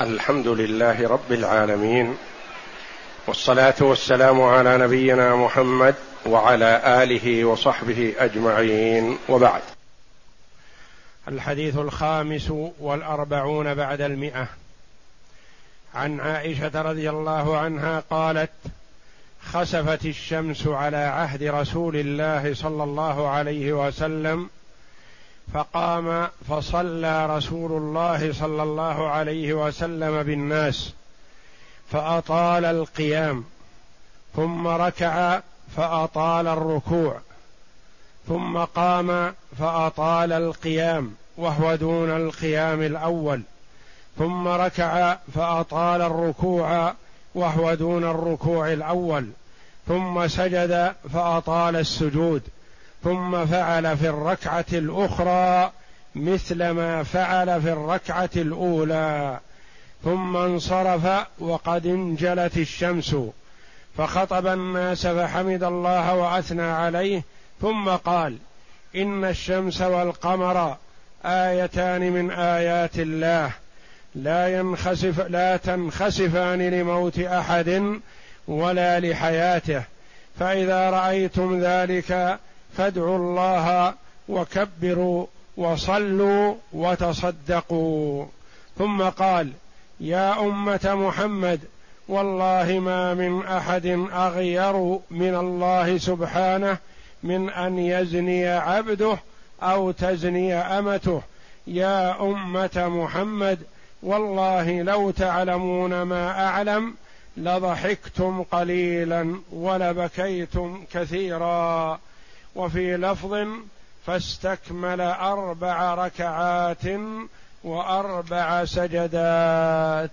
الحمد لله رب العالمين والصلاة والسلام على نبينا محمد وعلى آله وصحبه أجمعين وبعد. الحديث الخامس والأربعون بعد المئة. عن عائشة رضي الله عنها قالت خسفت الشمس على عهد رسول الله صلى الله عليه وسلم فقام فصلى رسول الله صلى الله عليه وسلم بالناس فأطال القيام ثم ركع فأطال الركوع ثم قام فأطال القيام وهو دون القيام الأول ثم ركع فأطال الركوع وهو دون الركوع الأول ثم سجد فأطال السجود ثم فعل في الركعة الأخرى مثل ما فعل في الركعة الأولى. ثم انصرف وقد انجلت الشمس. فخطب الناس فحمد الله وأثنى عليه. ثم قال إن الشمس والقمر آيتان من آيات الله. لا ينخسف لا تنخسفان لموت أحد ولا لحياته. فإذا رأيتم ذلك فادعوا الله وكبروا وصلوا وتصدقوا. ثم قال يا أمة محمد والله ما من أحد أغير من الله سبحانه من أن يزني عبده أو تزني أمته. يا أمة محمد والله لو تعلمون ما أعلم لضحكتم قليلا ولبكيتم كثيرا. وفي لفظ فاستكمل أربع ركعات وأربع سجدات.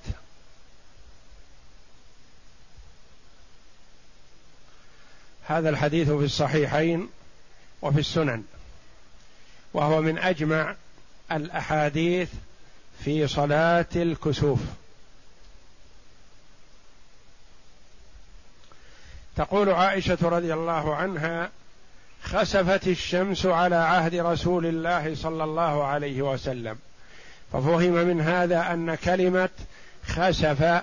هذا الحديث في الصحيحين وفي السنن وهو من أجمع الأحاديث في صلاة الكسوف. تقول عائشة رضي الله عنها خسفت الشمس على عهد رسول الله صلى الله عليه وسلم. ففهم من هذا أن كلمة خسف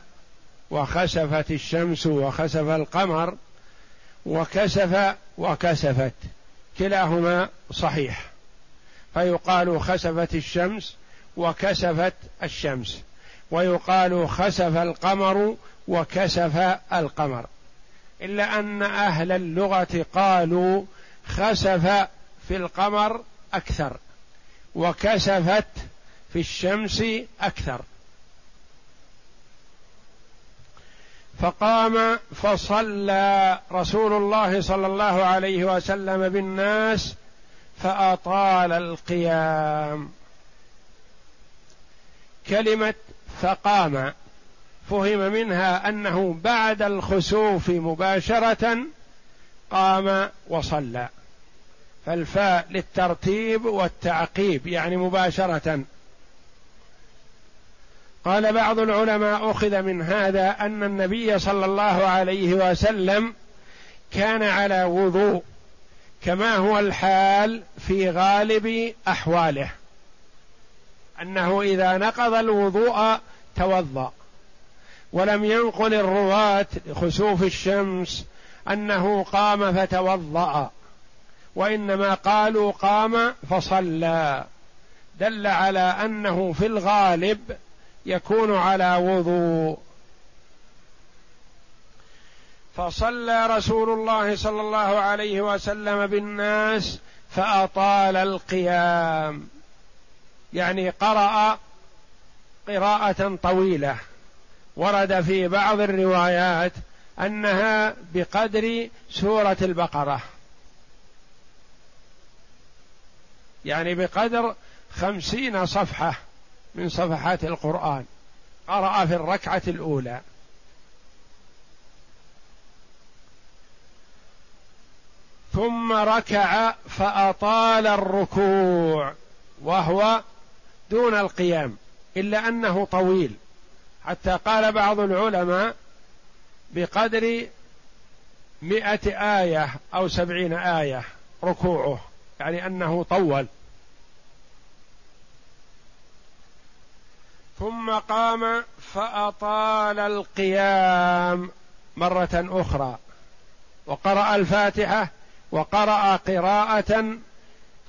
وخسفت الشمس وخسف القمر وكسف وكسفت كلاهما صحيح. فيقال خسفت الشمس وكسفت الشمس. ويقال خسف القمر وكسف القمر. إلا أن أهل اللغة قالوا خسف في القمر أكثر وكسفت في الشمس أكثر. فقام فصلى رسول الله صلى الله عليه وسلم بالناس فأطال القيام. كلمة فقام فهم منها أنه بعد الخسوف مباشرة قام وصلى. فالفاء للترتيب والتعقيب يعني مباشرة. قال بعض العلماء أخذ من هذا أن النبي صلى الله عليه وسلم كان على وضوء كما هو الحال في غالب أحواله. أنه إذا نقض الوضوء توضأ. ولم ينقل الرواة لخسوف الشمس أنه قام فتوضأ. وإنما قالوا قام فصلى. دل على أنه في الغالب يكون على وضوء. فصلى رسول الله صلى الله عليه وسلم بالناس فأطال القيام. يعني قرأ قراءة طويلة. ورد في بعض الروايات أنها بقدر سورة البقرة. يعني بقدر خمسين صفحة من صفحات القرآن. قرأ في الركعة الأولى. ثم ركع فأطال الركوع وهو دون القيام إلا أنه طويل. حتى قال بعض العلماء بقدر مئة آية أو سبعين آية ركوعه. يعني أنه طول. ثم قام فأطال القيام مرة أخرى. وقرأ الفاتحة وقرأ قراءة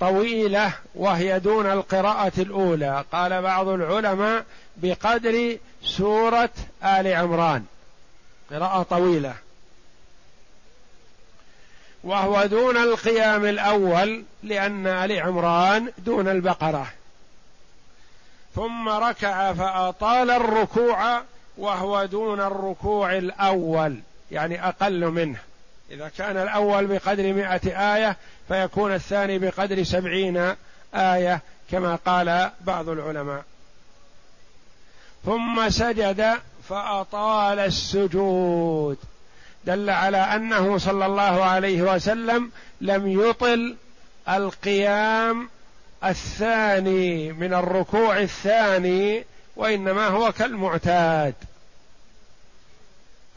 طويلة وهي دون القراءة الأولى. قال بعض العلماء بقدر سورة آل عمران. قراءة طويلة. وهو دون القيام الأول لأن آل عمران دون البقرة. ثم ركع فأطال الركوع وهو دون الركوع الأول يعني أقل منه. إذا كان الأول بقدر مئة آية فيكون الثاني بقدر سبعين آية كما قال بعض العلماء. ثم سجد فأطال السجود. دل على أنه صلى الله عليه وسلم لم يطل القيام الثاني من الركوع الثاني وإنما هو كالمعتاد.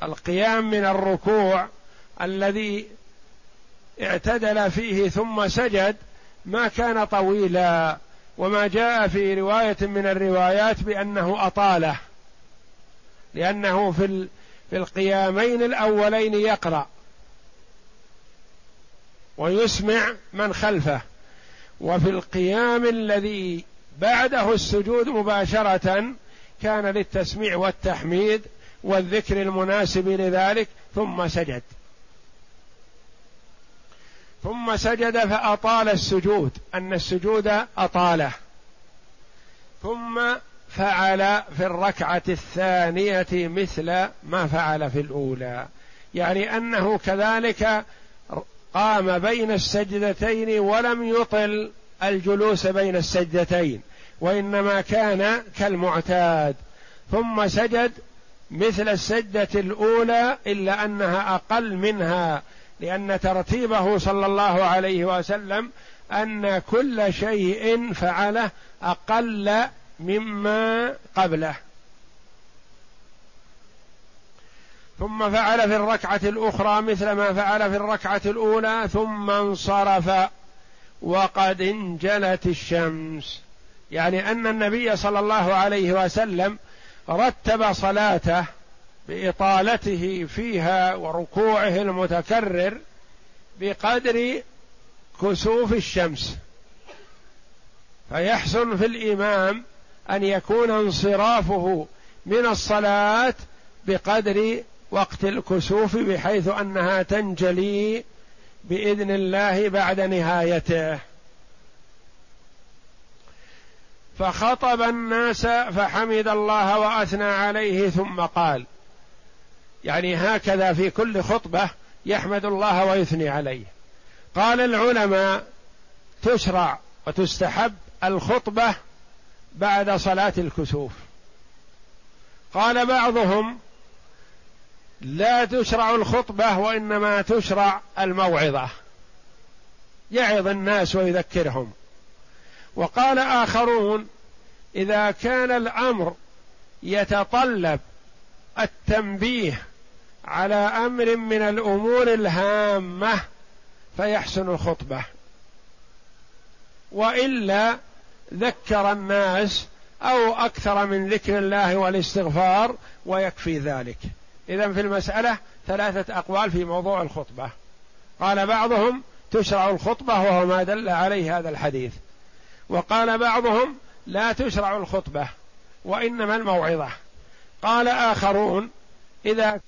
القيام من الركوع الذي اعتدل فيه ثم سجد ما كان طويلا وما جاء في رواية من الروايات بأنه أطاله لأنه في في القيامين الأولين يقرأ. ويسمع من خلفه. وفي القيام الذي بعده السجود مباشرة كان للتسميع والتحميد والذكر المناسب لذلك ثم سجد. ثم سجد فأطال السجود أن السجود أطاله. ثم فعل في الركعة الثانية مثل ما فعل في الأولى. يعني أنه كذلك قام بين السجدتين ولم يطل الجلوس بين السجدتين وإنما كان كالمعتاد. ثم سجد مثل السجدة الأولى إلا أنها أقل منها لأن ترتيبه صلى الله عليه وسلم أن كل شيء فعله أقل مما قبله. ثم فعل في الركعة الأخرى مثل ما فعل في الركعة الأولى ثم انصرف وقد انجلت الشمس. يعني أن النبي صلى الله عليه وسلم رتب صلاته بإطالته فيها وركوعه المتكرر بقدر كسوف الشمس. فيحسن في الإمام أن يكون انصرافه من الصلاة بقدر وقت الكسوف بحيث أنها تنجلي بإذن الله بعد نهايته. فخطب الناس فحمد الله وأثنى عليه ثم قال يعني هكذا في كل خطبة يحمد الله ويثني عليه. قال العلماء تشرع وتستحب الخطبة بعد صلاة الكسوف. قال بعضهم لا تشرع الخطبة وإنما تشرع الموعظة. يعظ الناس ويذكرهم. وقال آخرون إذا كان الأمر يتطلب التنبيه على أمر من الأمور الهامة فيحسن الخطبة. وإلا ذكر الناس أو أكثر من ذكر الله والاستغفار ويكفي ذلك. اذا في المسألة ثلاثة أقوال في موضوع الخطبة. قال بعضهم تشرع الخطبة وهو ما دل عليه هذا الحديث. وقال بعضهم لا تشرع الخطبة وإنما الموعظة. قال آخرون إذا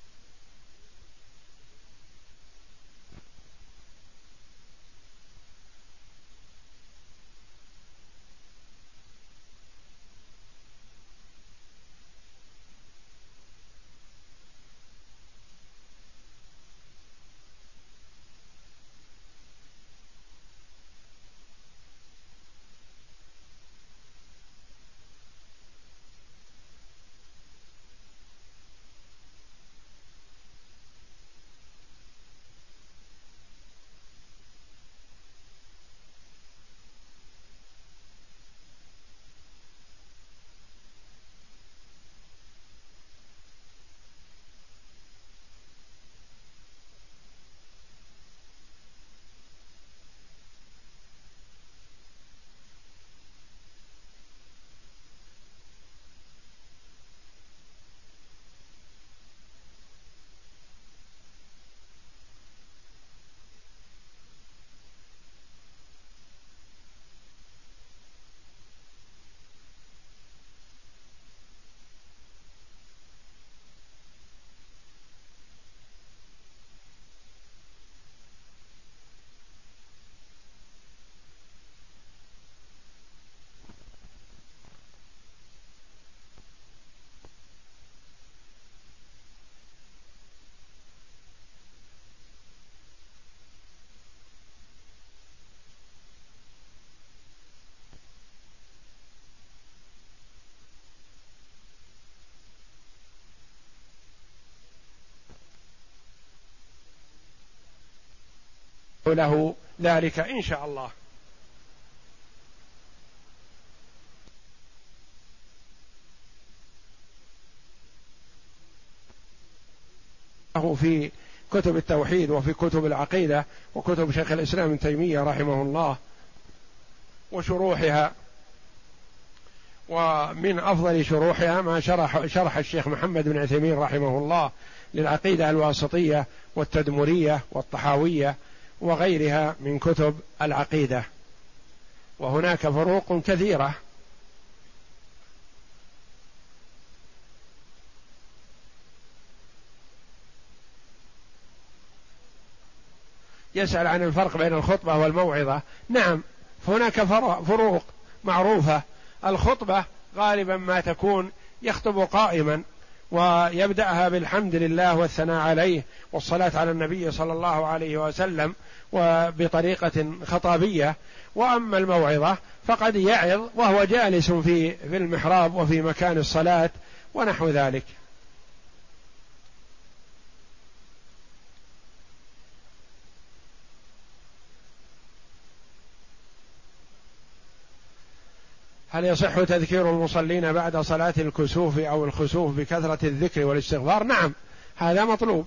له ذلك إن شاء الله. في كتب التوحيد وفي كتب العقيدة وكتب شيخ الإسلام ابن تيمية رحمه الله وشروحها. ومن أفضل شروحها ما شرح شرح الشيخ محمد بن عثيمين رحمه الله للعقيدة الواسطية والتدمرية والطحاوية وغيرها من كتب العقيدة. وهناك فروق كثيرة. يسأل عن الفرق بين الخطبة والموعظة. نعم هناك فروق معروفة. الخطبة غالبا ما تكون يخطب قائما. ويبدأها بالحمد لله والثناء عليه والصلاة على النبي صلى الله عليه وسلم وبطريقة خطابية. وأما الموعظة فقد يعظ وهو جالس في المحراب وفي مكان الصلاة ونحو ذلك. هل يصح تذكير المصلين بعد صلاة الكسوف أو الخسوف بكثرة الذكر والاستغفار؟ نعم هذا مطلوب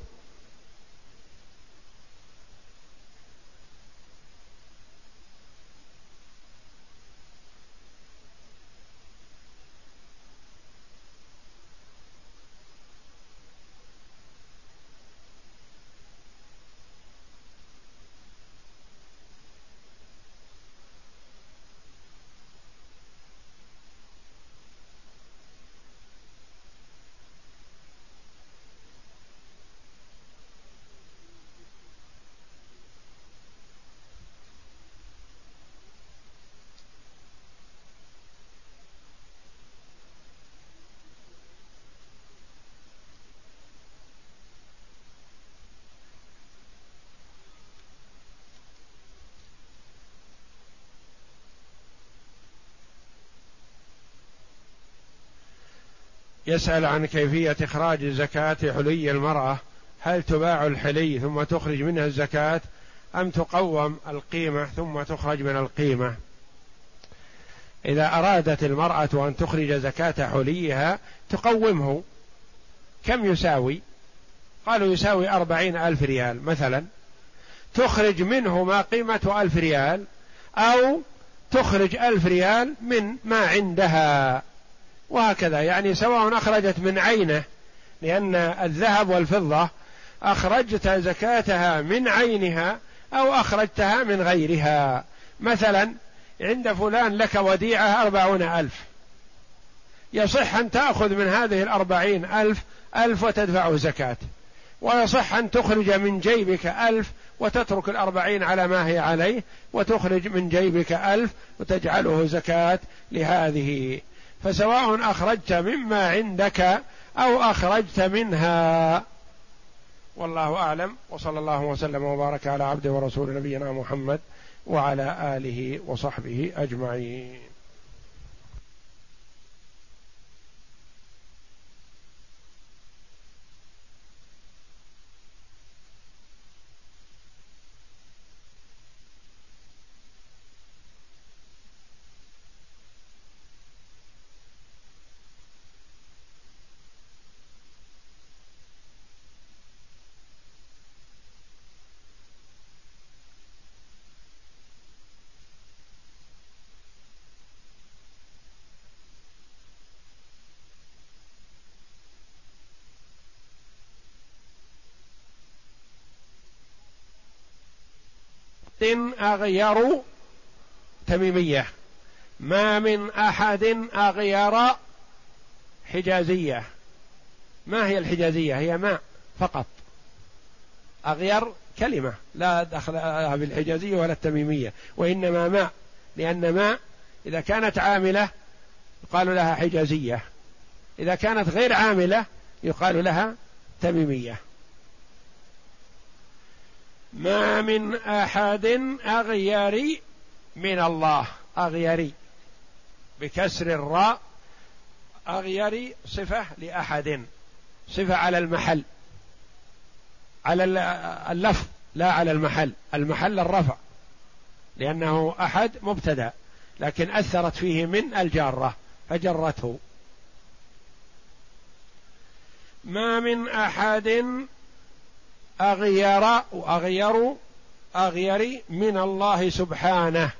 يسأل عن كيفية إخراج زكاة حلي المرأة. هل تباع الحلي ثم تخرج منها الزكاة أم تقوم القيمة ثم تخرج من القيمة؟ إذا أرادت المرأة أن تخرج زكاة حليها تقومه. كم يساوي؟ قالوا يساوي أربعين ألف ريال مثلا. تخرج منه ما قيمة ألف ريال أو تخرج ألف ريال من ما عندها. وهكذا. يعني سواء أخرجت من عينه لأن الذهب والفضة أخرجت زكاتها من عينها أو أخرجتها من غيرها. مثلا عند فلان لك وديعة أربعون ألف. يصح أن تأخذ من هذه الأربعين ألف ألف وتدفع زكاة. ويصح أن تخرج من جيبك ألف وتترك الأربعين على ما هي عليه وتخرج من جيبك ألف وتجعله زكاة لهذه فسواء أخرجت مما عندك أو أخرجت منها. والله أعلم. وصلى الله وسلم وبارك على عبده ورسول نبينا محمد وعلى آله وصحبه أجمعين. أغير تميمية. ما من أحد أغير حجازية. ما هي الحجازية؟ هي ماء فقط. أغير كلمة. لا دخل لها بالحجازية ولا التميمية. وإنما ماء لأن ماء إذا كانت عاملة يقال لها حجازية. إذا كانت غير عاملة يقال لها تميمية. ما من أحد اغير من الله. اغيري بكسر الراء. اغير صفة لأحد. صفة على المحل. على اللفظ لا على المحل. المحل الرفع. لأنه أحد مبتدأ. لكن أثرت فيه من الجارة. فجرته. ما من أحد أغير وأغير أغير من الله سبحانه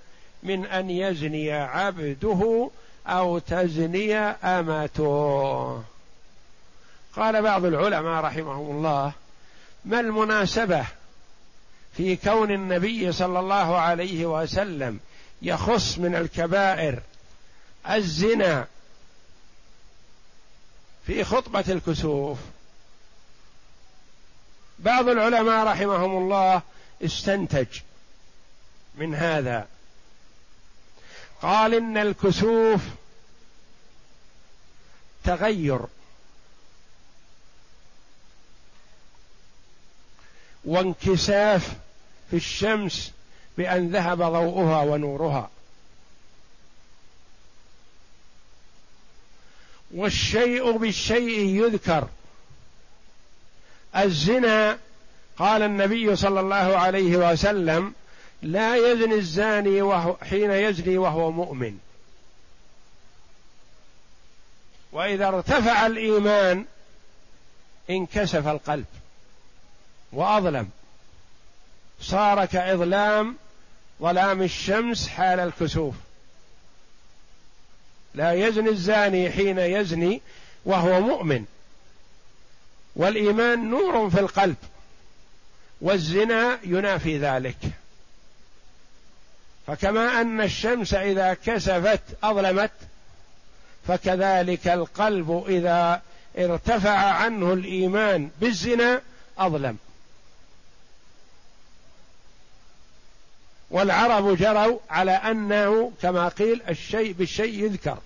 من أن يزني عبده أو تزني أمته. قال بعض العلماء رحمهم الله ما المناسبة في كون النبي صلى الله عليه وسلم يخص من الكبائر الزنا في خطبة الكسوف؟ بعض العلماء رحمهم الله استنتج من هذا. قال إن الكسوف تغير. وانكساف في الشمس بأن ذهب ضوءها ونورها. والشيء بالشيء يذكر. الزنا قال النبي صلى الله عليه وسلم لا يزني الزاني وهو حين يزني وهو مؤمن. وإذا ارتفع الإيمان انكسف القلب وأظلم. صار كاظلام ظلام الشمس حال الكسوف. لا يزني الزاني حين يزني وهو مؤمن. والإيمان نور في القلب والزنا ينافي ذلك. فكما أن الشمس إذا كسفت أظلمت فكذلك القلب إذا ارتفع عنه الإيمان بالزنا أظلم. والعرب جروا على أنه كما قيل الشيء بالشيء يذكر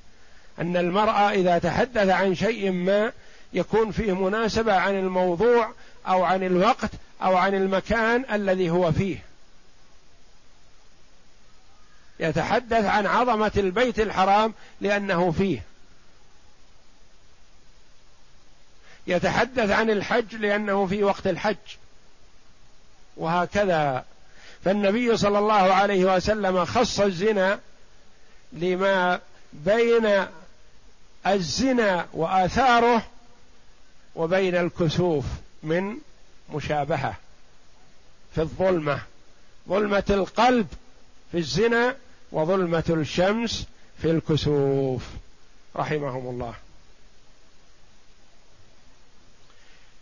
أن المرأة إذا تحدث عن شيء ما يكون فيه مناسبة عن الموضوع أو عن الوقت أو عن المكان الذي هو فيه. يتحدث عن عظمة البيت الحرام لأنه فيه. يتحدث عن الحج لأنه في وقت الحج. وهكذا. فالنبي صلى الله عليه وسلم خص الزنا لما بين الزنا وآثاره وبين الكسوف من مشابهة في الظلمة. ظلمة القلب في الزنا وظلمة الشمس في الكسوف. رحمهم الله.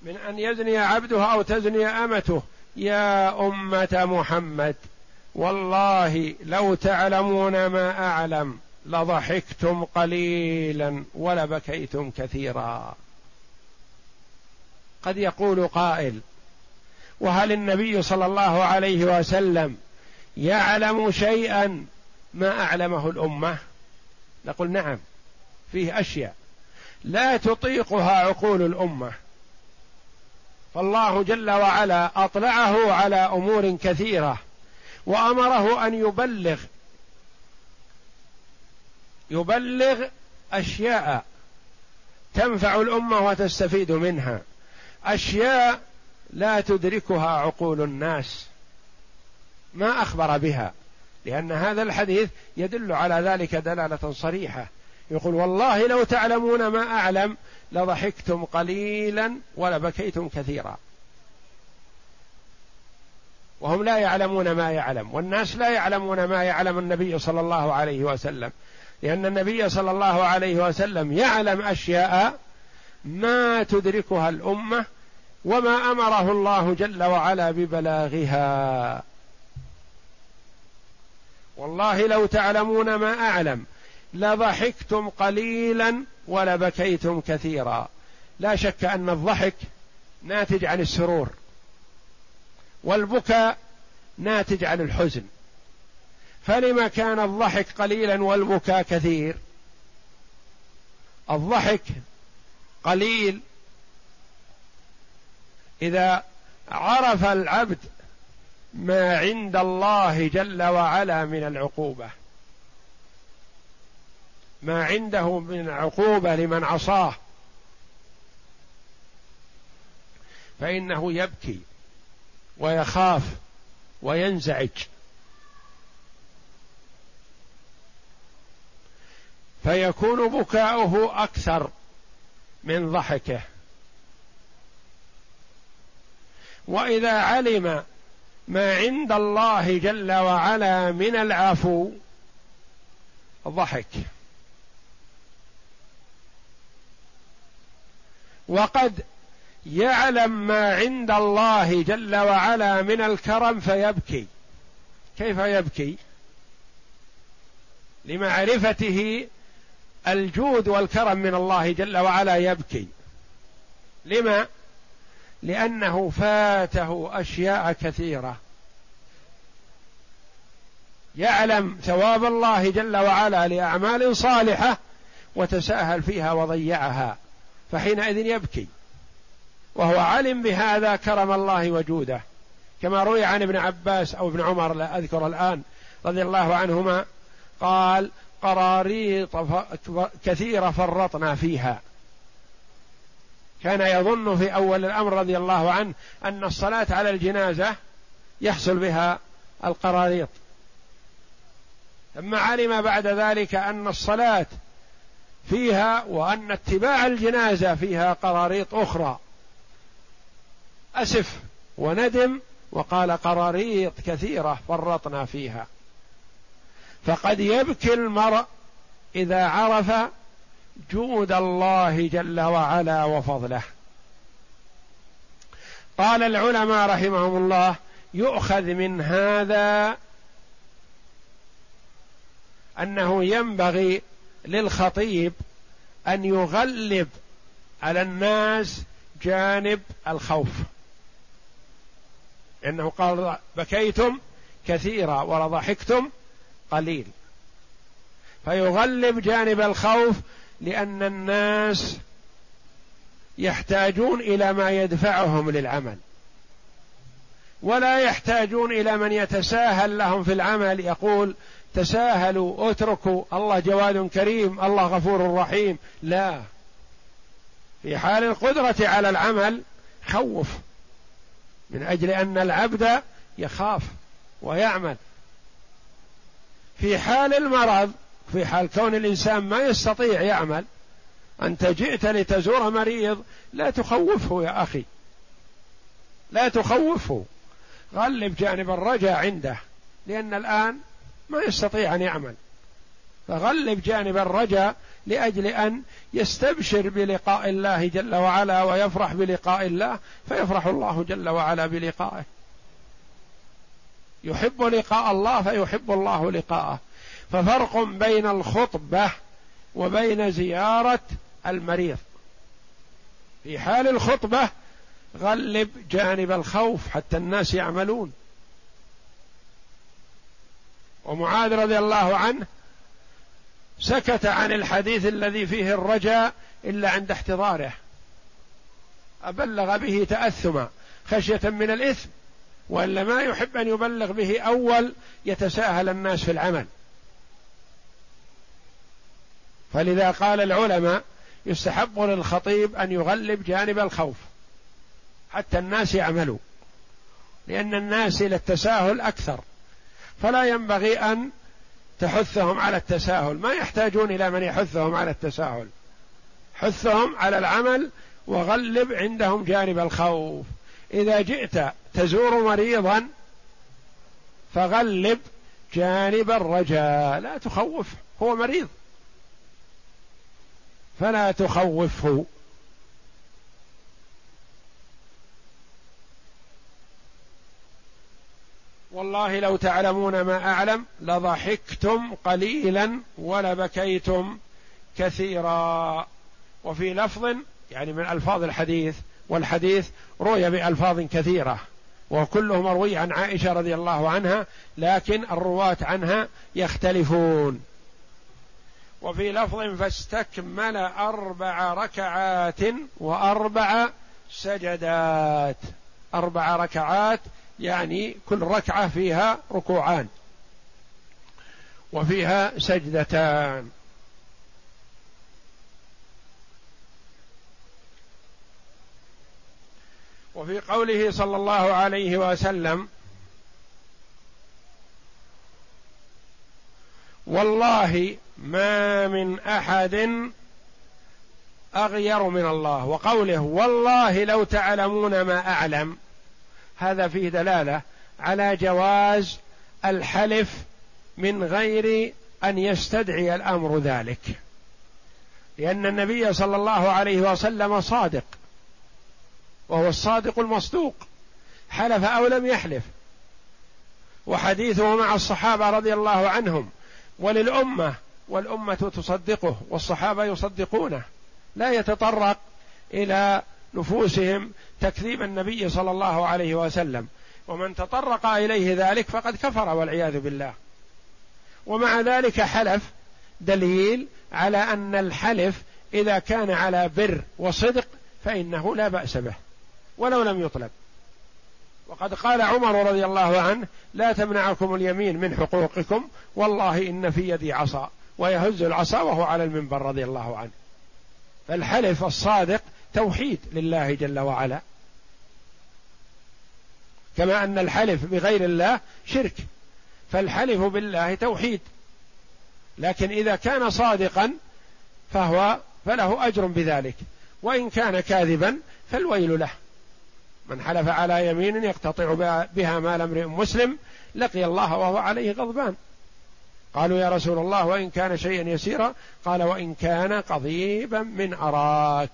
من أن يزني عبده أو تزني أمته يا أمة محمد والله لو تعلمون ما أعلم لضحكتم قليلا ولبكيتم كثيرا. قد يقول قائل وهل النبي صلى الله عليه وسلم يعلم شيئا ما أعلمه الأمة؟ نقول نعم فيه أشياء. لا تطيقها عقول الأمة. فالله جل وعلا أطلعه على أمور كثيرة وأمره أن يبلغ يبلغ أشياء تنفع الأمة وتستفيد منها. أشياء لا تدركها عقول الناس. ما أخبر بها لأن هذا الحديث يدل على ذلك دلالة صريحة. يقول والله لو تعلمون ما أعلم لضحكتم قليلا ولبكيتم كثيرا. وهم لا يعلمون ما يعلم والناس لا يعلمون ما يعلم النبي صلى الله عليه وسلم لأن النبي صلى الله عليه وسلم يعلم أشياء ما تدركها الأمة وما أمره الله جل وعلا ببلاغها. والله لو تعلمون ما أعلم لضحكتم قليلا ولبكيتم كثيرا. لا شك أن الضحك ناتج عن السرور والبكاء ناتج عن الحزن. فلما كان الضحك قليلا والبكاء كثير؟ الضحك قليل. إذا عرف العبد ما عند الله جل وعلا من العقوبة ما عنده من عقوبة لمن عصاه فإنه يبكي ويخاف وينزعج. فيكون بكاؤه أكثر. من ضحكه. وإذا علم ما عند الله جل وعلا من العفو ضحك. وقد يعلم ما عند الله جل وعلا من الكرم فيبكي. كيف يبكي؟ لمعرفته الجود والكرم من الله جل وعلا يبكي. لما؟ لأنه فاته أشياء كثيرة. يعلم ثواب الله جل وعلا لأعمال صالحة وتساهل فيها وضيعها فحينئذ يبكي. وهو علم بهذا كرم الله وجوده. كما روي عن ابن عباس أو ابن عمر لا أذكر الآن رضي الله عنهما قال قراريط كثيرة فرطنا فيها. كان يظن في أول الأمر رضي الله عنه أن الصلاة على الجنازة يحصل بها القراريط. ثم علم بعد ذلك أن الصلاة فيها وأن اتباع الجنازة فيها قراريط أخرى. أسف وندم وقال قراريط كثيرة فرطنا فيها. فقد يبكي المرء إذا عرف جود الله جل وعلا وفضله. قال العلماء رحمهم الله يؤخذ من هذا أنه ينبغي للخطيب أن يغلب على الناس جانب الخوف. انه قال بكيتم كثيرا ولضحكتم قليل. فيغلب جانب الخوف لأن الناس يحتاجون إلى ما يدفعهم للعمل. ولا يحتاجون إلى من يتساهل لهم في العمل. يقول تساهلوا اتركوا. الله جواد كريم الله غفور رحيم. لا. في حال القدرة على العمل خوف. من أجل أن العبد يخاف ويعمل. في حال المرض في حال كون الإنسان ما يستطيع يعمل أنت جئت لتزور مريض لا تخوفه يا أخي. لا تخوفه. غلب جانب الرجاء عنده لأن الآن ما يستطيع أن يعمل. فغلب جانب الرجاء لأجل أن يستبشر بلقاء الله جل وعلا ويفرح بلقاء الله فيفرح الله جل وعلا بلقائه. يحب لقاء الله فيحب الله لقاءه. ففرق بين الخطبة وبين زيارة المريض. في حال الخطبة غلب جانب الخوف حتى الناس يعملون. ومعاذ رضي الله عنه سكت عن الحديث الذي فيه الرجاء إلا عند احتضاره. أبلغ به تأثما خشية من الإثم. وإلا ما يحب أن يبلغ به أول يتساهل الناس في العمل. فلذا قال العلماء يستحب للخطيب أن يغلب جانب الخوف حتى الناس يعملوا لأن الناس إلى التساهل أكثر. فلا ينبغي أن تحثهم على التساهل. ما يحتاجون إلى من يحثهم على التساهل. حثهم على العمل وغلب عندهم جانب الخوف. إذا جئت تزور مريضا فغلب جانب الرجاء. لا تخوف هو مريض. فلا تخوفه. والله لو تعلمون ما أعلم لضحكتم قليلا ولبكيتم كثيرا. وفي لفظ يعني من ألفاظ الحديث والحديث روي بألفاظ كثيرة وكله مروي عن عائشة رضي الله عنها لكن الرواة عنها يختلفون. وفي لفظ فاستكمل أربع ركعات وأربع سجدات. أربع ركعات يعني كل ركعة فيها ركوعان وفيها سجدتان. وفي قوله صلى الله عليه وسلم والله ما من أحد أغير من الله. وقوله والله لو تعلمون ما أعلم. هذا فيه دلالة على جواز الحلف من غير أن يستدعي الأمر ذلك. لأن النبي صلى الله عليه وسلم صادق. وهو الصادق المصدوق. حلف أو لم يحلف. وحديثه مع الصحابة رضي الله عنهم. وللأمة والأمة تصدقه والصحابة يصدقونه. لا يتطرق إلى نفوسهم تكذيب النبي صلى الله عليه وسلم. ومن تطرق إليه ذلك فقد كفر والعياذ بالله. ومع ذلك حلف دليل على أن الحلف إذا كان على بر وصدق فإنه لا بأس به. ولو لم يطلب. وقد قال عمر رضي الله عنه لا تمنعكم اليمين من حقوقكم والله إن في يدي عصا ويهز العصا وهو على المنبر رضي الله عنه. فالحلف الصادق توحيد لله جل وعلا. كما أن الحلف بغير الله شرك فالحلف بالله توحيد. لكن إذا كان صادقا فهو فله أجر بذلك. وإن كان كاذبا فالويل له. من حلف على يمين يقتطع بها مال امرئ مسلم لقي الله وهو عليه غضبان. قالوا يا رسول الله وإن كان شيئا يسيرا قال وإن كان قضيبا من أراك.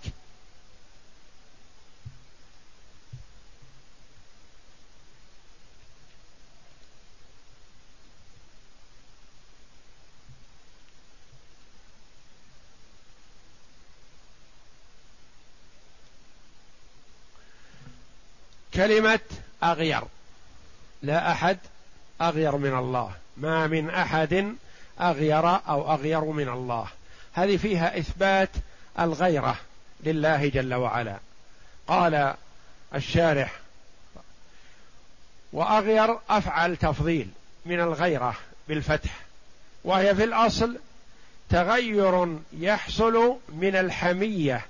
كلمة أغير. لا أحد أغير من الله. ما من أحد أغير أو أغير من الله. هذه فيها إثبات الغيرة لله جل وعلا. قال الشارح وأغير أفعل تفضيل من الغيرة بالفتح وهي في الأصل تغير يحصل من الحمية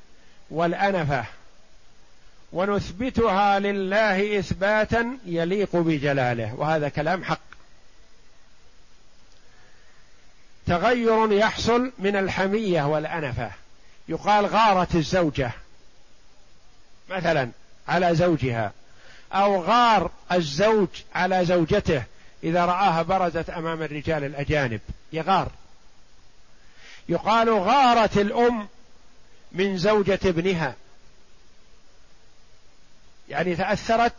والأنفة. ونثبتها لله إثباتا يليق بجلاله وهذا كلام حق. تغير يحصل من الحمية والأنفة. يقال غارت الزوجة مثلا على زوجها أو غار الزوج على زوجته إذا رآها برزت أمام الرجال الأجانب. يغار يقال غارت الأم من زوجة ابنها. يعني تأثرت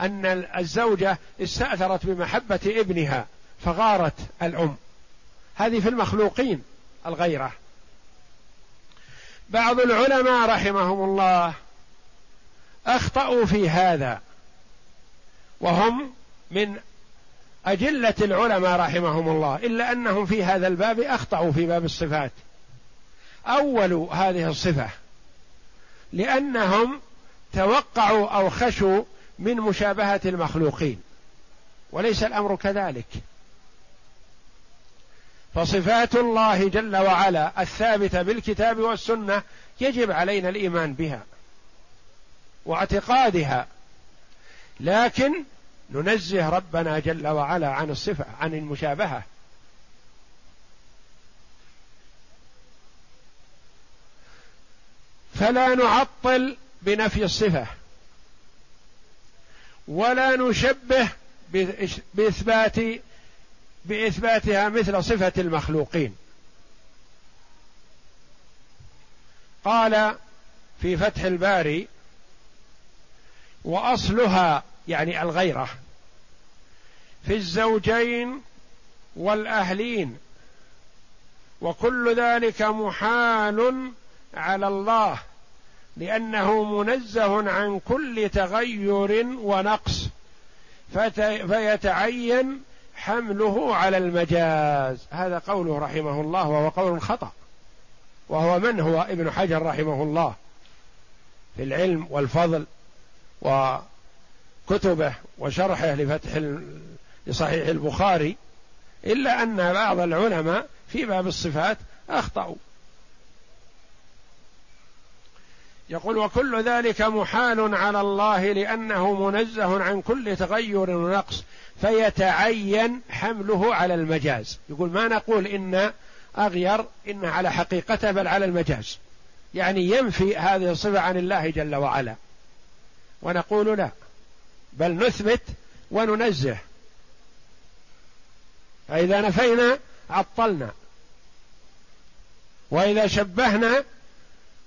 أن الزوجة استأثرت بمحبة ابنها فغارت الأم. هذه في المخلوقين الغيرة. بعض العلماء رحمهم الله أخطأوا في هذا وهم من أجلة العلماء رحمهم الله إلا أنهم في هذا الباب أخطأوا في باب الصفات. أول هذه الصفة لأنهم توقعوا أو خشوا من مشابهة المخلوقين. وليس الأمر كذلك. فصفات الله جل وعلا الثابتة بالكتاب والسنة يجب علينا الإيمان بها واعتقادها. لكن ننزه ربنا جل وعلا عن الصفة عن المشابهة. فلا نعطل بنفي الصفة. ولا نشبه باثبات بإثباتها مثل صفة المخلوقين. قال في فتح الباري وأصلها يعني الغيرة في الزوجين والأهلين وكل ذلك محال على الله. لأنه منزه عن كل تغير ونقص. فيتعين حمله على المجاز. هذا قوله رحمه الله وهو قول خطأ. وهو من هو؟ ابن حجر رحمه الله. في العلم والفضل وكتبه وشرحه لفتح لصحيح البخاري إلا أن بعض العلماء في باب الصفات أخطأوا. يقول وكل ذلك محال على الله لأنه منزه عن كل تغير ونقص فيتعين حمله على المجاز. يقول ما نقول إن أغير إن على حقيقته بل على المجاز. يعني ينفي هذه الصفة عن الله جل وعلا. ونقول لا بل نثبت وننزه. فإذا نفينا عطلنا. وإذا شبهنا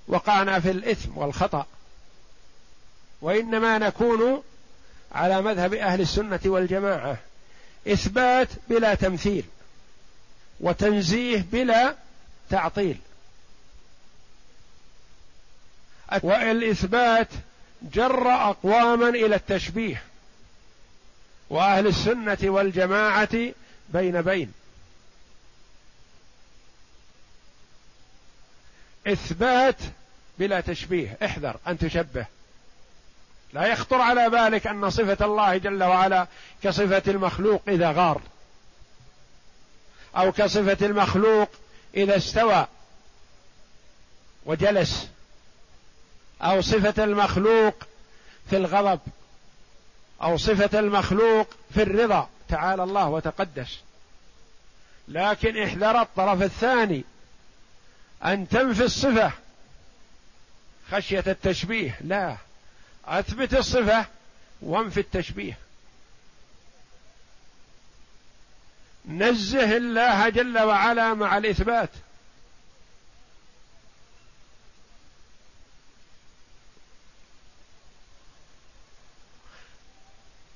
وقعنا في الإثم والخطأ. وإنما نكون على مذهب أهل السنة والجماعة. إثبات بلا تمثيل وتنزيه بلا تعطيل. والإثبات جر أقواما إلى التشبيه. وأهل السنة والجماعة بين بين. إثبات بلا تشبيه. احذر أن تشبه. لا يخطر على بالك أن صفة الله جل وعلا كصفة المخلوق إذا غار أو كصفة المخلوق إذا استوى وجلس أو صفة المخلوق في الغضب أو صفة المخلوق في الرضا. تعالى الله وتقدس. لكن احذر الطرف الثاني أن تنفي الصفة. خشية التشبيه لا. أثبت الصفة وانفي التشبيه. نزه الله جل وعلا مع الإثبات.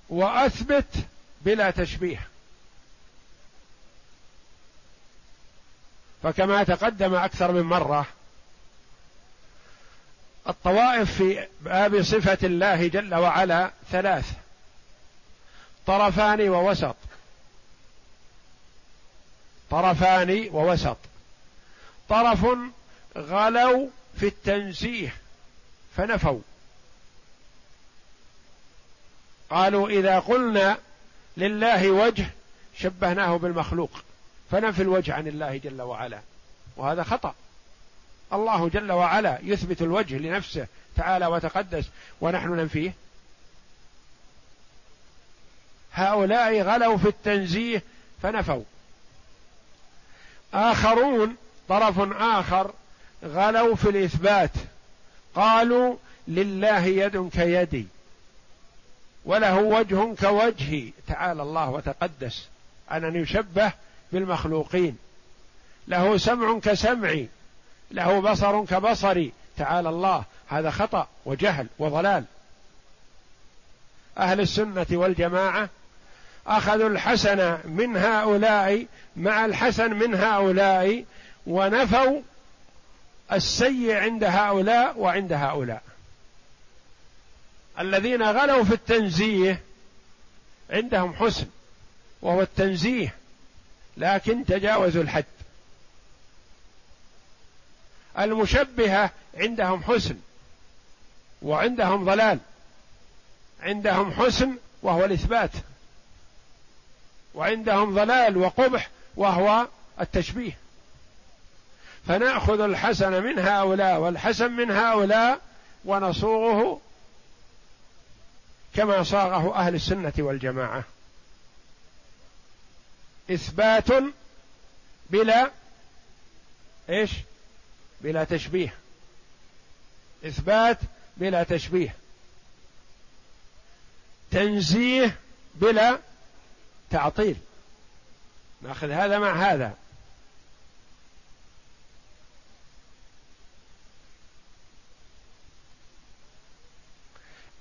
وأثبت بلا تشبيه. فكما تقدم أكثر من مرة الطوائف في باب صفة الله جل وعلا ثلاث طرفان ووسط. طرفان ووسط. طرف غلوا في التنزيه فنفوا. قالوا إذا قلنا لله وجه شبهناه بالمخلوق. فنفي الوجه عن الله جل وعلا. وهذا خطأ. الله جل وعلا يثبت الوجه لنفسه تعالى وتقدس ونحن ننفيه. هؤلاء غلوا في التنزيه فنفوا. آخرون طرف آخر غلوا في الإثبات. قالوا لله يد كيدي وله وجه كوجهي. تعالى الله وتقدس. أن يشبه بالمخلوقين. له سمع كسمعي له بصر كبصري تعالى الله هذا خطأ وجهل وضلال. أهل السنة والجماعة أخذوا الحسن من هؤلاء مع الحسن من هؤلاء ونفوا السيء عند هؤلاء وعند هؤلاء. الذين غلوا في التنزيه عندهم حسن وهو التنزيه. لكن تجاوزوا الحد. المشبهة عندهم حسن وعندهم ضلال عندهم حسن وهو الإثبات وعندهم ضلال وقبح وهو التشبيه. فنأخذ الحسن من هؤلاء والحسن من هؤلاء ونصوغه كما صاغه أهل السنة والجماعة. إثبات بلا إيش؟ بلا تشبيه. إثبات بلا تشبيه. تنزيه بلا تعطيل. ناخذ هذا مع هذا.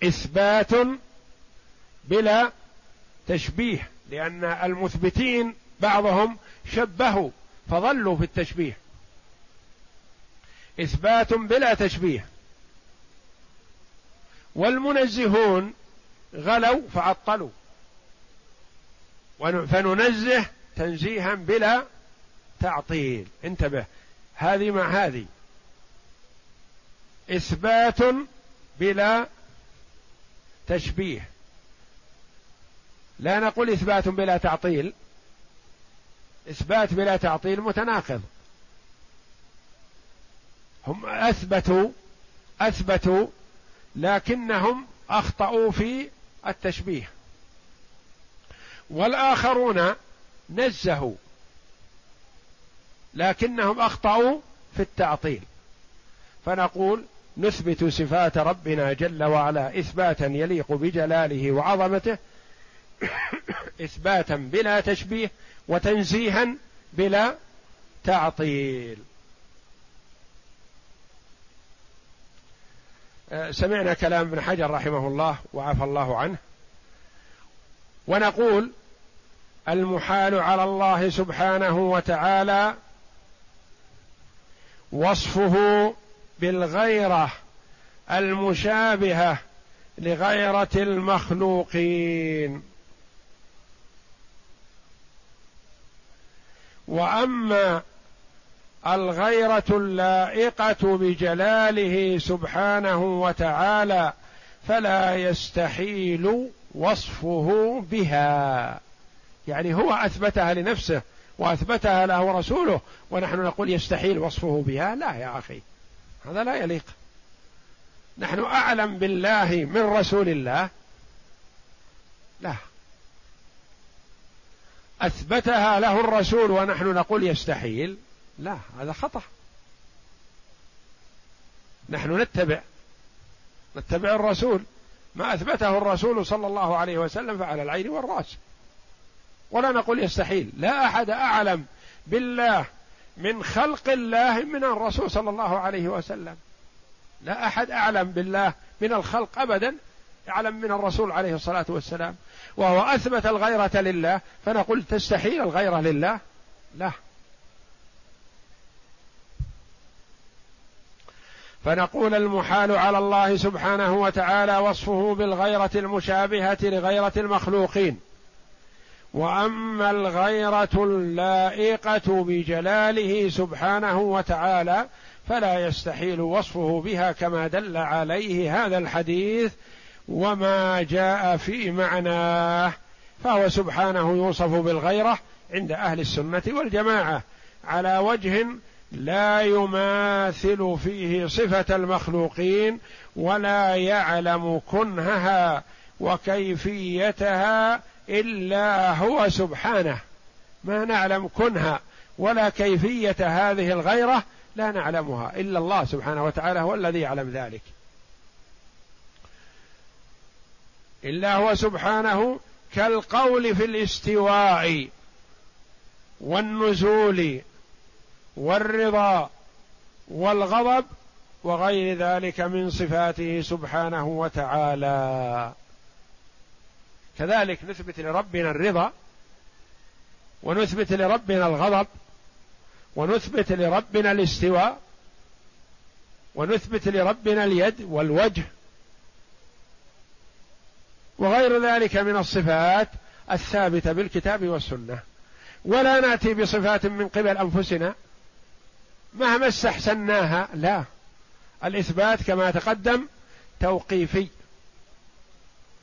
إثبات بلا تشبيه. لأن المثبتين بعضهم شبهوا فظلوا في التشبيه. إثبات بلا تشبيه. والمنزهون غلوا فعطلوا. فننزه تنزيها بلا تعطيل. انتبه. هذه مع هذه. إثبات بلا تشبيه. لا نقول إثبات بلا تعطيل. إثبات بلا تعطيل متناقض. هم أثبتوا أثبتوا لكنهم أخطأوا في التشبيه. والآخرون نزهوا لكنهم أخطأوا في التعطيل. فنقول نثبت صفات ربنا جل وعلا إثباتا يليق بجلاله وعظمته إثباتا بلا تشبيه وتنزيها بلا تعطيل. آه، سمعنا كلام ابن حجر رحمه الله وعفى الله عنه. ونقول المحال على الله سبحانه وتعالى وصفه بالغيرة المشابهة لغيرة المخلوقين. وأما الغيرة اللائقة بجلاله سبحانه وتعالى فلا يستحيل وصفه بها. يعني هو أثبتها لنفسه وأثبتها له رسوله ونحن نقول يستحيل وصفه بها. لا يا أخي هذا لا يليق. نحن أعلم بالله من رسول الله. لا. أثبتها له الرسول ونحن نقول يستحيل. لا هذا خطأ. نحن نتبع نتبع الرسول. ما أثبته الرسول صلى الله عليه وسلم فعلى العين والرأس. ولا نقول يستحيل. لا أحد أعلم بالله من خلق الله من الرسول صلى الله عليه وسلم. لا أحد أعلم بالله من الخلق أبدا أعلم من الرسول عليه الصلاة والسلام. وهو أثبت الغيرة لله فنقول تستحيل الغيرة لله؟ لا. فنقول المحال على الله سبحانه وتعالى وصفه بالغيرة المشابهة لغيرة المخلوقين. وأما الغيرة اللائقة بجلاله سبحانه وتعالى فلا يستحيل وصفه بها كما دل عليه هذا الحديث وما جاء في معناه فهو سبحانه يوصف بالغيرة عند أهل السنة والجماعة على وجه لا يماثل فيه صفة المخلوقين ولا يعلم كنهها وكيفيتها إلا هو سبحانه. ما نعلم كنها ولا كيفية هذه الغيرة لا نعلمها إلا الله سبحانه وتعالى هو الذي يعلم ذلك. إلا هو سبحانه كالقول في الاستواء والنزول والرضا والغضب وغير ذلك من صفاته سبحانه وتعالى. كذلك نثبت لربنا الرضا ونثبت لربنا الغضب ونثبت لربنا الاستواء ونثبت لربنا اليد والوجه وغير ذلك من الصفات الثابتة بالكتاب والسنة. ولا نأتي بصفات من قبل أنفسنا. مهما استحسناها لا. الإثبات كما تقدم توقيفي.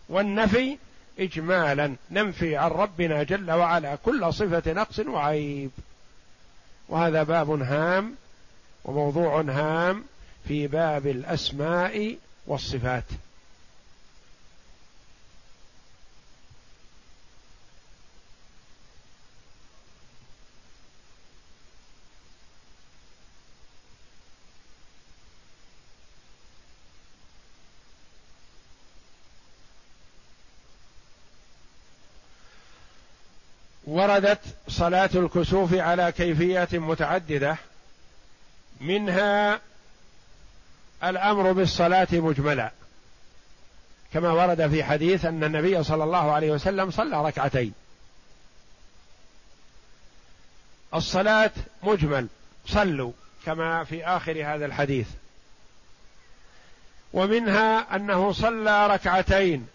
والنفي اجمالا. ننفي عن ربنا جل وعلا كل صفة نقص وعيب. وهذا باب هام وموضوع هام في باب الأسماء والصفات. وردت صلاة الكسوف على كيفيات متعددة منها الأمر بالصلاة مجملا. كما ورد في حديث أن النبي صلى الله عليه وسلم صلى ركعتين. الصلاة مجمل صلوا كما في آخر هذا الحديث. ومنها أنه صلى ركعتين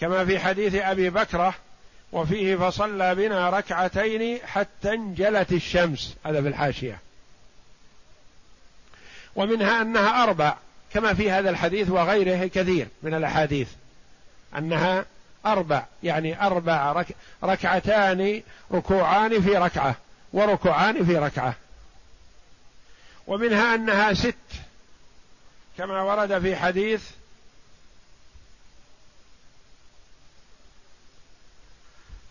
كما في حديث أبي بكرة وفيه فصلى بنا ركعتين حتى انجلت الشمس. هذا في الحاشية. ومنها أنها أربع كما في هذا الحديث وغيره كثير من الأحاديث. أنها أربع يعني أربع رك ركعتان ركوعان في ركعة وركوعان في ركعة. ومنها أنها ست كما ورد في حديث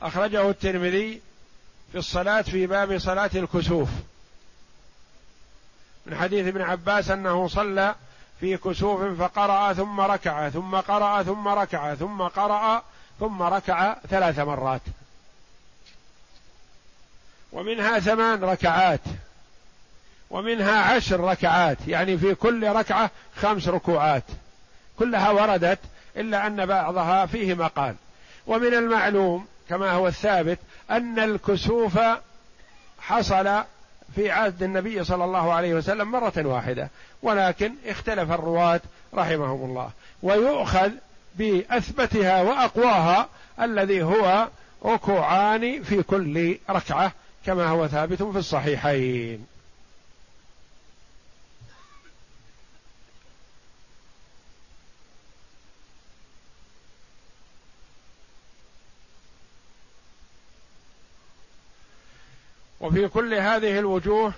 أخرجه الترمذي في الصلاة في باب صلاة الكسوف. من حديث ابن عباس أنه صلى في كسوف فقرأ ثم ركع ثم قرأ ثم ركع ثم قرأ ثم ركع ثلاث مرات. ومنها ثمان ركعات ومنها عشر ركعات يعني في كل ركعة خمس ركوعات. كلها وردت إلا أن بعضها فيه مقال. ومن المعلوم كما هو الثابت أن الكسوف حصل في عهد النبي صلى الله عليه وسلم مرة واحدة ولكن اختلف الرواة رحمهم الله. ويؤخذ بأثبتها وأقواها الذي هو ركوعان في كل ركعة كما هو ثابت في الصحيحين. وفي كل هذه الوجوه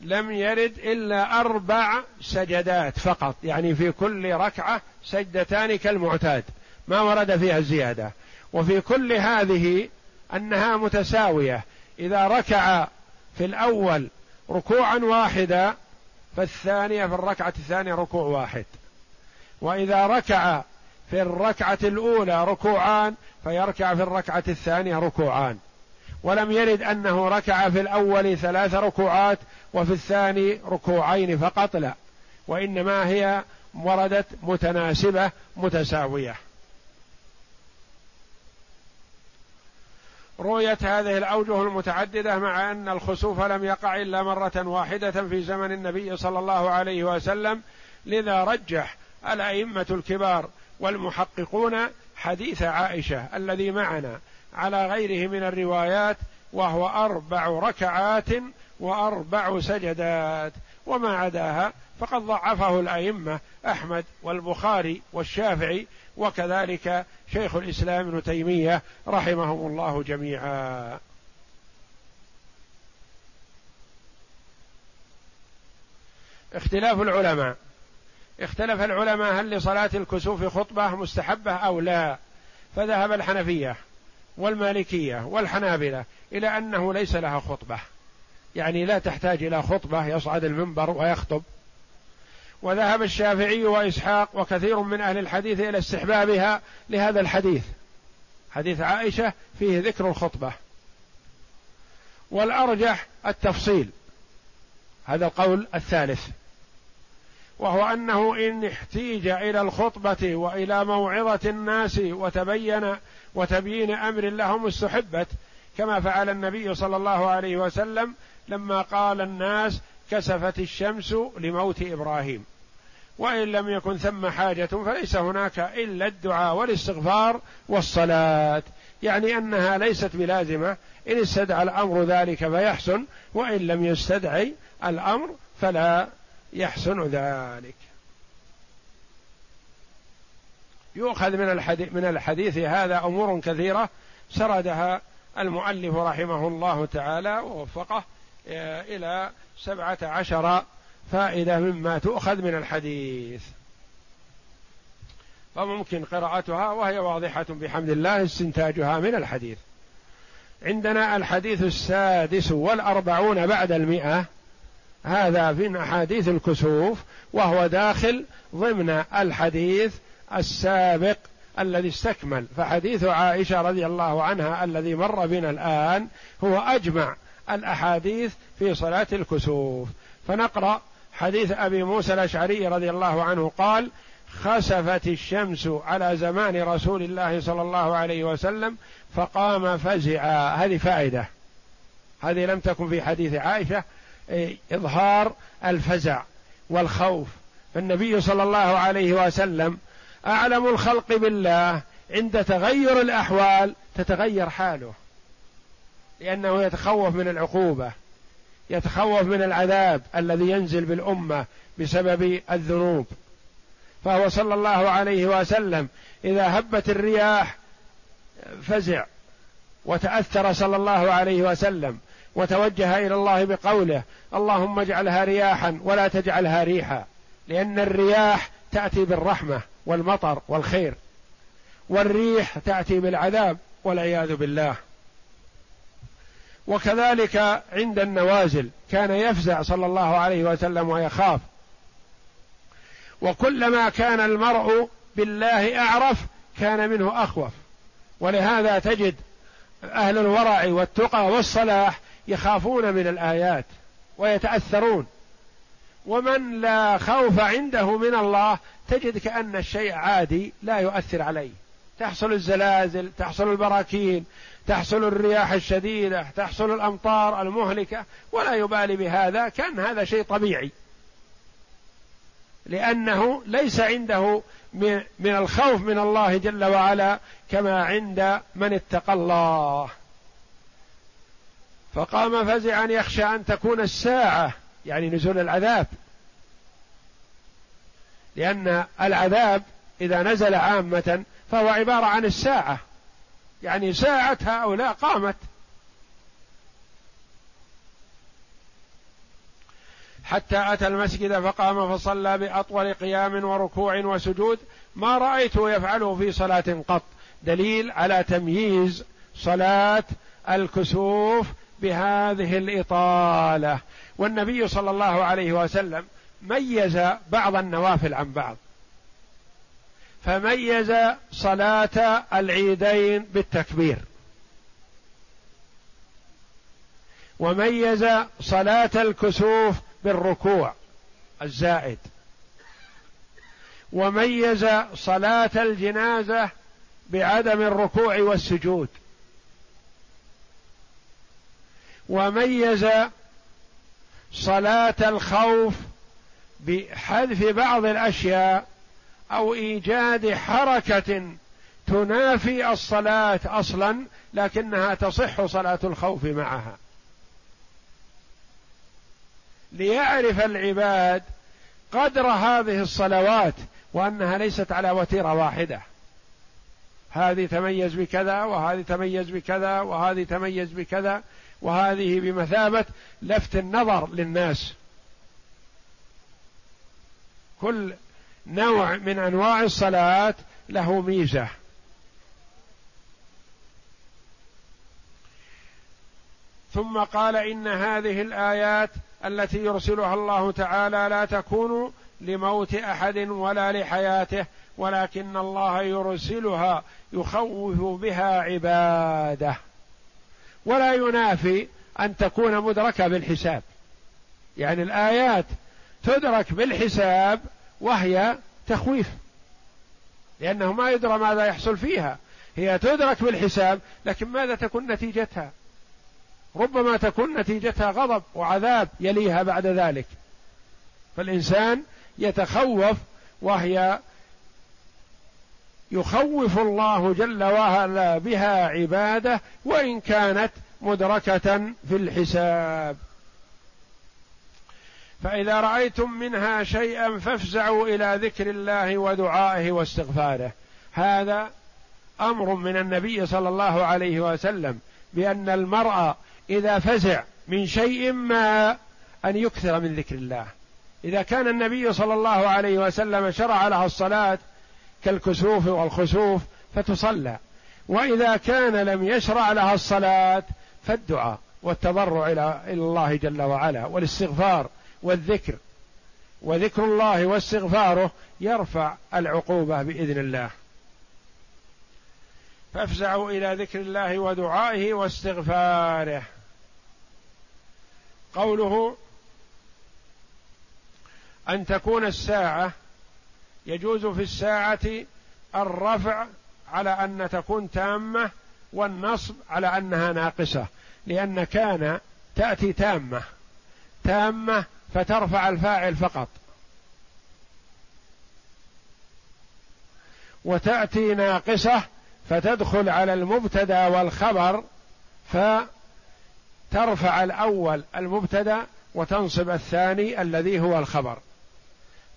لم يرد إلا أربع سجدات فقط يعني في كل ركعة سجدتان كالمعتاد ما ورد فيها الزيادة. وفي كل هذه أنها متساوية إذا ركع في الأول ركوعا واحدا فالثانية في الركعة الثانية ركوع واحد. وإذا ركع في الركعة الأولى ركوعان فيركع في الركعة الثانية ركوعان ولم يرد أنه ركع في الأول ثلاث ركوعات وفي الثاني ركوعين فقط لا. وإنما هي وردت متناسبة متساوية. رويت هذه الأوجه المتعددة مع أن الخسوف لم يقع إلا مرة واحدة في زمن النبي صلى الله عليه وسلم لذا رجح الأئمة الكبار والمحققون حديث عائشة الذي معنا. على غيره من الروايات وهو أربع ركعات وأربع سجدات وما عداها فقد ضعفه الأئمة أحمد والبخاري والشافعي وكذلك شيخ الإسلام ابن تيمية رحمهم الله جميعا. اختلاف العلماء. اختلف العلماء هل لصلاة الكسوف خطبة مستحبة أو لا؟ فذهب الحنفية. والمالكية والحنابلة إلى أنه ليس لها خطبة. يعني لا تحتاج إلى خطبة يصعد المنبر ويخطب. وذهب الشافعي وإسحاق وكثير من أهل الحديث إلى استحبابها لهذا الحديث. حديث عائشة فيه ذكر الخطبة. والأرجح التفصيل. هذا القول الثالث. وهو أنه إن احتيج إلى الخطبة وإلى موعظة الناس وتبين وتبيين أمر لهم استحبت كما فعل النبي صلى الله عليه وسلم لما قال الناس كسفت الشمس لموت إبراهيم. وإن لم يكن ثم حاجة فليس هناك إلا الدعاء والاستغفار والصلاة. يعني أنها ليست بلازمة. إن استدعى الأمر ذلك فيحسن وإن لم يستدعي الأمر فلا يحسن ذلك. يؤخذ من الحديث من الحديث هذا أمور كثيرة سردها المؤلف رحمه الله تعالى ووفقه آه، إلى سبعة عشر فائدة مما تؤخذ من الحديث. فممكن قراءتها وهي واضحة بحمد الله استنتاجها من الحديث. عندنا الحديث السادس والأربعون بعد المئة. هذا من أحاديث الكسوف وهو داخل ضمن الحديث السابق الذي استكمل. فحديث عائشة رضي الله عنها الذي مر بنا الآن هو أجمع الأحاديث في صلاة الكسوف. فنقرأ حديث أبي موسى الأشعري رضي الله عنه قال خسفت الشمس على زمان رسول الله صلى الله عليه وسلم فقام فزعا. هذه فائدة. هذه لم تكن في حديث عائشة إظهار الفزع والخوف. فالنبي صلى الله عليه وسلم أعلم الخلق بالله عند تغير الأحوال تتغير حاله لأنه يتخوف من العقوبة يتخوف من العذاب الذي ينزل بالأمة بسبب الذنوب. فهو صلى الله عليه وسلم إذا هبت الرياح فزع وتأثر صلى الله عليه وسلم. وتوجه إلى الله بقوله اللهم اجعلها رياحا ولا تجعلها ريحا لأن الرياح تأتي بالرحمة والمطر والخير والريح تأتي بالعذاب والعياذ بالله. وكذلك عند النوازل كان يفزع صلى الله عليه وسلم ويخاف. وكلما كان المرء بالله أعرف كان منه أخوف. ولهذا تجد أهل الورع والتقى والصلاح يخافون من الآيات ويتأثرون. ومن لا خوف عنده من الله تجد كأن الشيء عادي لا يؤثر عليه. تحصل الزلازل تحصل البراكين تحصل الرياح الشديدة تحصل الأمطار المهلكة ولا يبالي بهذا كأن هذا شيء طبيعي. لأنه ليس عنده من الخوف من الله جل وعلا كما عند من اتقى الله. فقام فزعا يخشى أن تكون الساعة يعني نزول العذاب. لأن العذاب إذا نزل عامة فهو عبارة عن الساعة. يعني ساعة هؤلاء قامت. حتى أتى المسجد فقام فصلى بأطول قيام وركوع وسجود. ما رأيته يفعله في صلاة قط. دليل على تمييز صلاة الكسوف بهذه الإطالة. والنبي صلى الله عليه وسلم ميز بعض النوافل عن بعض. فميز صلاة العيدين بالتكبير. وميز صلاة الكسوف بالركوع الزائد. وميز صلاة الجنازة بعدم الركوع والسجود. وميز صلاة الخوف بحذف بعض الأشياء أو إيجاد حركة تنافي الصلاة أصلا لكنها تصح صلاة الخوف معها. ليعرف العباد قدر هذه الصلوات وأنها ليست على وتيرة واحدة. هذه تميز بكذا وهذه تميز بكذا وهذه تميز بكذا. وهذه بمثابة لفت النظر للناس. كل نوع من أنواع الصلاة له ميزة. ثم قال إن هذه الآيات التي يرسلها الله تعالى لا تكون لموت أحد ولا لحياته ولكن الله يرسلها يخوف بها عباده. ولا ينافي أن تكون مدركة بالحساب. يعني الآيات تدرك بالحساب وهي تخويف لأنه ما يدرى ماذا يحصل فيها. هي تدرك بالحساب لكن ماذا تكون نتيجتها؟ ربما تكون نتيجتها غضب وعذاب يليها بعد ذلك. فالإنسان يتخوف وهي يخوف الله جل وعلا بها عباده وإن كانت مدركة في الحساب. فإذا رأيتم منها شيئا فافزعوا إلى ذكر الله ودعائه واستغفاره. هذا أمر من النبي صلى الله عليه وسلم بأن المرء إذا فزع من شيء ما أن يكثر من ذكر الله. إذا كان النبي صلى الله عليه وسلم شرع لها الصلاة كالكسوف والخسوف فتصلى. وإذا كان لم يشرع لها الصلاة فالدعاء والتضرع إلى الله جل وعلا والاستغفار والذكر. وذكر الله واستغفاره يرفع العقوبة بإذن الله. فافزعوا إلى ذكر الله ودعائه واستغفاره. قوله أن تكون الساعة يجوز في الساعة الرفع على أن تكون تامة والنصب على أنها ناقصة لأن كان تأتي تامة تامة فترفع الفاعل فقط. وتأتي ناقصة فتدخل على المبتدأ والخبر ف ترفع الأول المبتدأ وتنصب الثاني الذي هو الخبر.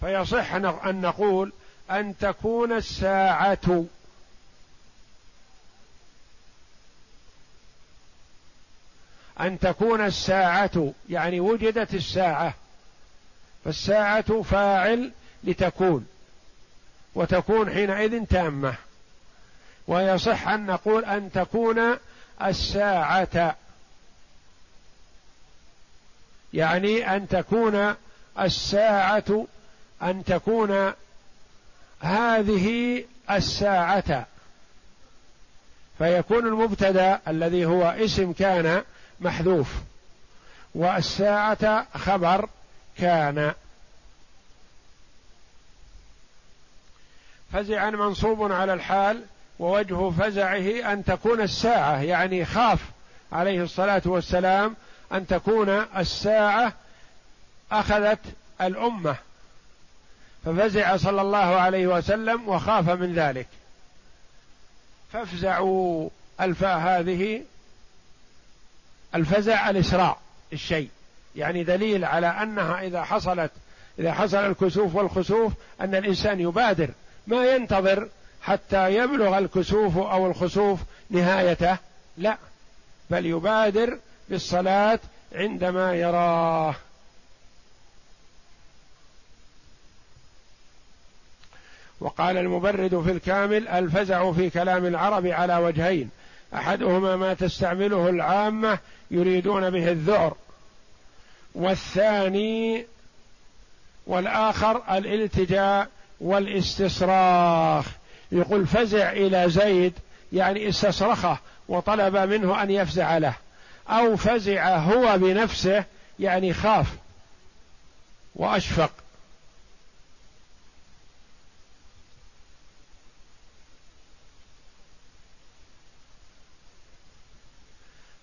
فيصح ان نقول أن تكون الساعة. أن تكون الساعة يعني وجدت الساعة. فالساعة فاعل لتكون وتكون حينئذ تامة. ويصح أن نقول أن تكون الساعة. يعني أن تكون الساعة أن تكون هذه الساعة. فيكون المبتدأ الذي هو اسم كان محذوف والساعة خبر كان. فزعا منصوب على الحال ووجه فزعه أن تكون الساعة يعني خاف عليه الصلاة والسلام أن تكون الساعة أخذت الأمة. ففزع صلى الله عليه وسلم وخاف من ذلك. فافزعوا الفاء هذه الفزع الاسراع الشيء. يعني دليل على أنها إذا حصلت إذا حصل الكسوف والخسوف أن الإنسان يبادر ما ينتظر حتى يبلغ الكسوف أو الخسوف نهايته لا. بل يبادر بالصلاة عندما يراه. وقال المبرد في الكامل الفزع في كلام العرب على وجهين. أحدهما ما تستعمله العامة يريدون به الذعر. والثاني والآخر الالتجاء والاستصراخ. يقول فزع إلى زيد يعني استصرخه وطلب منه أن يفزع له. أو فزع هو بنفسه يعني خاف وأشفق.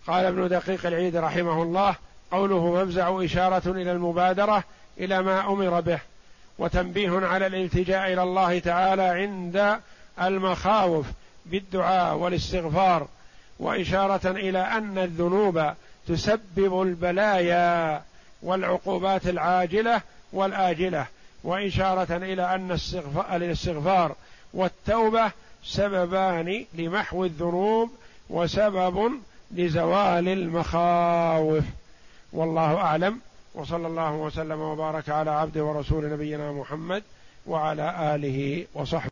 قال ابن دقيق العيد رحمه الله قوله مفزع إشارة إلى المبادرة إلى ما أمر به وتنبيه على الالتجاء إلى الله تعالى عند المخاوف بالدعاء والاستغفار وإشارة إلى أن الذنوب تسبب البلايا والعقوبات العاجلة والآجلة وإشارة إلى أن الاستغفار والتوبة سببان لمحو الذنوب وسبب لزوال المخاوف. والله أعلم. وصلى الله وسلم وبارك على عبد ورسول نبينا محمد وعلى آله وصحبه.